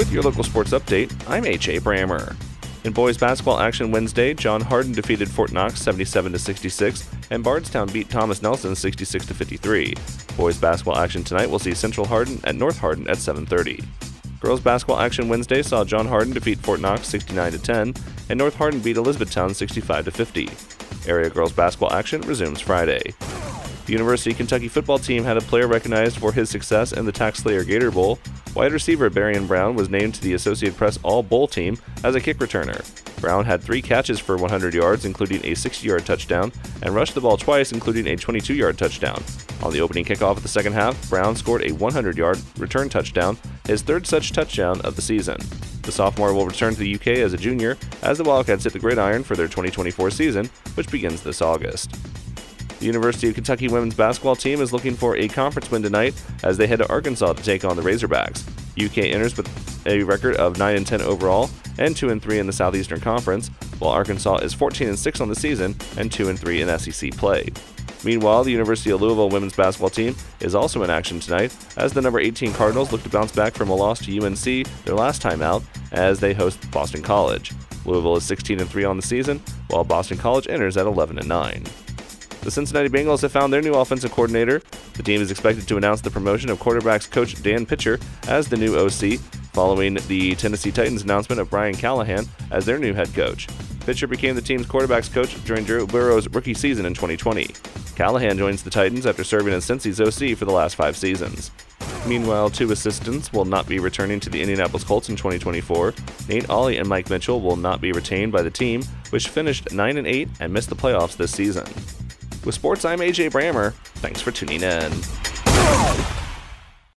With your local sports update, I'm H.A. Brammer. In boys basketball action Wednesday, John Hardin defeated Fort Knox 77 66, and Bardstown beat Thomas Nelson 66 53. Boys basketball action tonight will see Central Hardin at North Hardin at 7:30. Girls basketball action Wednesday saw John Hardin defeat Fort Knox 69 10, and North Hardin beat Elizabethtown 65 50. Area girls basketball action resumes Friday. The University of Kentucky football team had a player recognized for his success in the TaxSlayer Gator Bowl. Wide receiver Barion Brown was named to the Associated Press All Bowl team as a kick returner. Brown had three catches for 100 yards, including a 60 yard touchdown, and rushed the ball twice, including a 22 yard touchdown. On the opening kickoff of the second half, Brown scored a 100 yard return touchdown, his third such touchdown of the season. The sophomore will return to the UK as a junior as the Wildcats hit the gridiron for their 2024 season, which begins this August. The University of Kentucky women's basketball team is looking for a conference win tonight as they head to Arkansas to take on the Razorbacks. UK enters with a record of 9 and 10 overall and 2 and 3 in the Southeastern Conference, while Arkansas is 14 and 6 on the season and 2 and 3 in SEC play. Meanwhile, the University of Louisville women's basketball team is also in action tonight as the number 18 Cardinals look to bounce back from a loss to UNC their last time out as they host Boston College. Louisville is 16 and 3 on the season, while Boston College enters at 11 and 9. The Cincinnati Bengals have found their new offensive coordinator. The team is expected to announce the promotion of quarterbacks coach Dan Pitcher as the new OC, following the Tennessee Titans announcement of Brian Callahan as their new head coach. Pitcher became the team's quarterbacks coach during Joe Burrow's rookie season in 2020. Callahan joins the Titans after serving as Cincy's OC for the last five seasons. Meanwhile, two assistants will not be returning to the Indianapolis Colts in 2024. Nate Ollie and Mike Mitchell will not be retained by the team, which finished 9 and 8 and missed the playoffs this season. With sports, I'm AJ Brammer. Thanks for tuning in.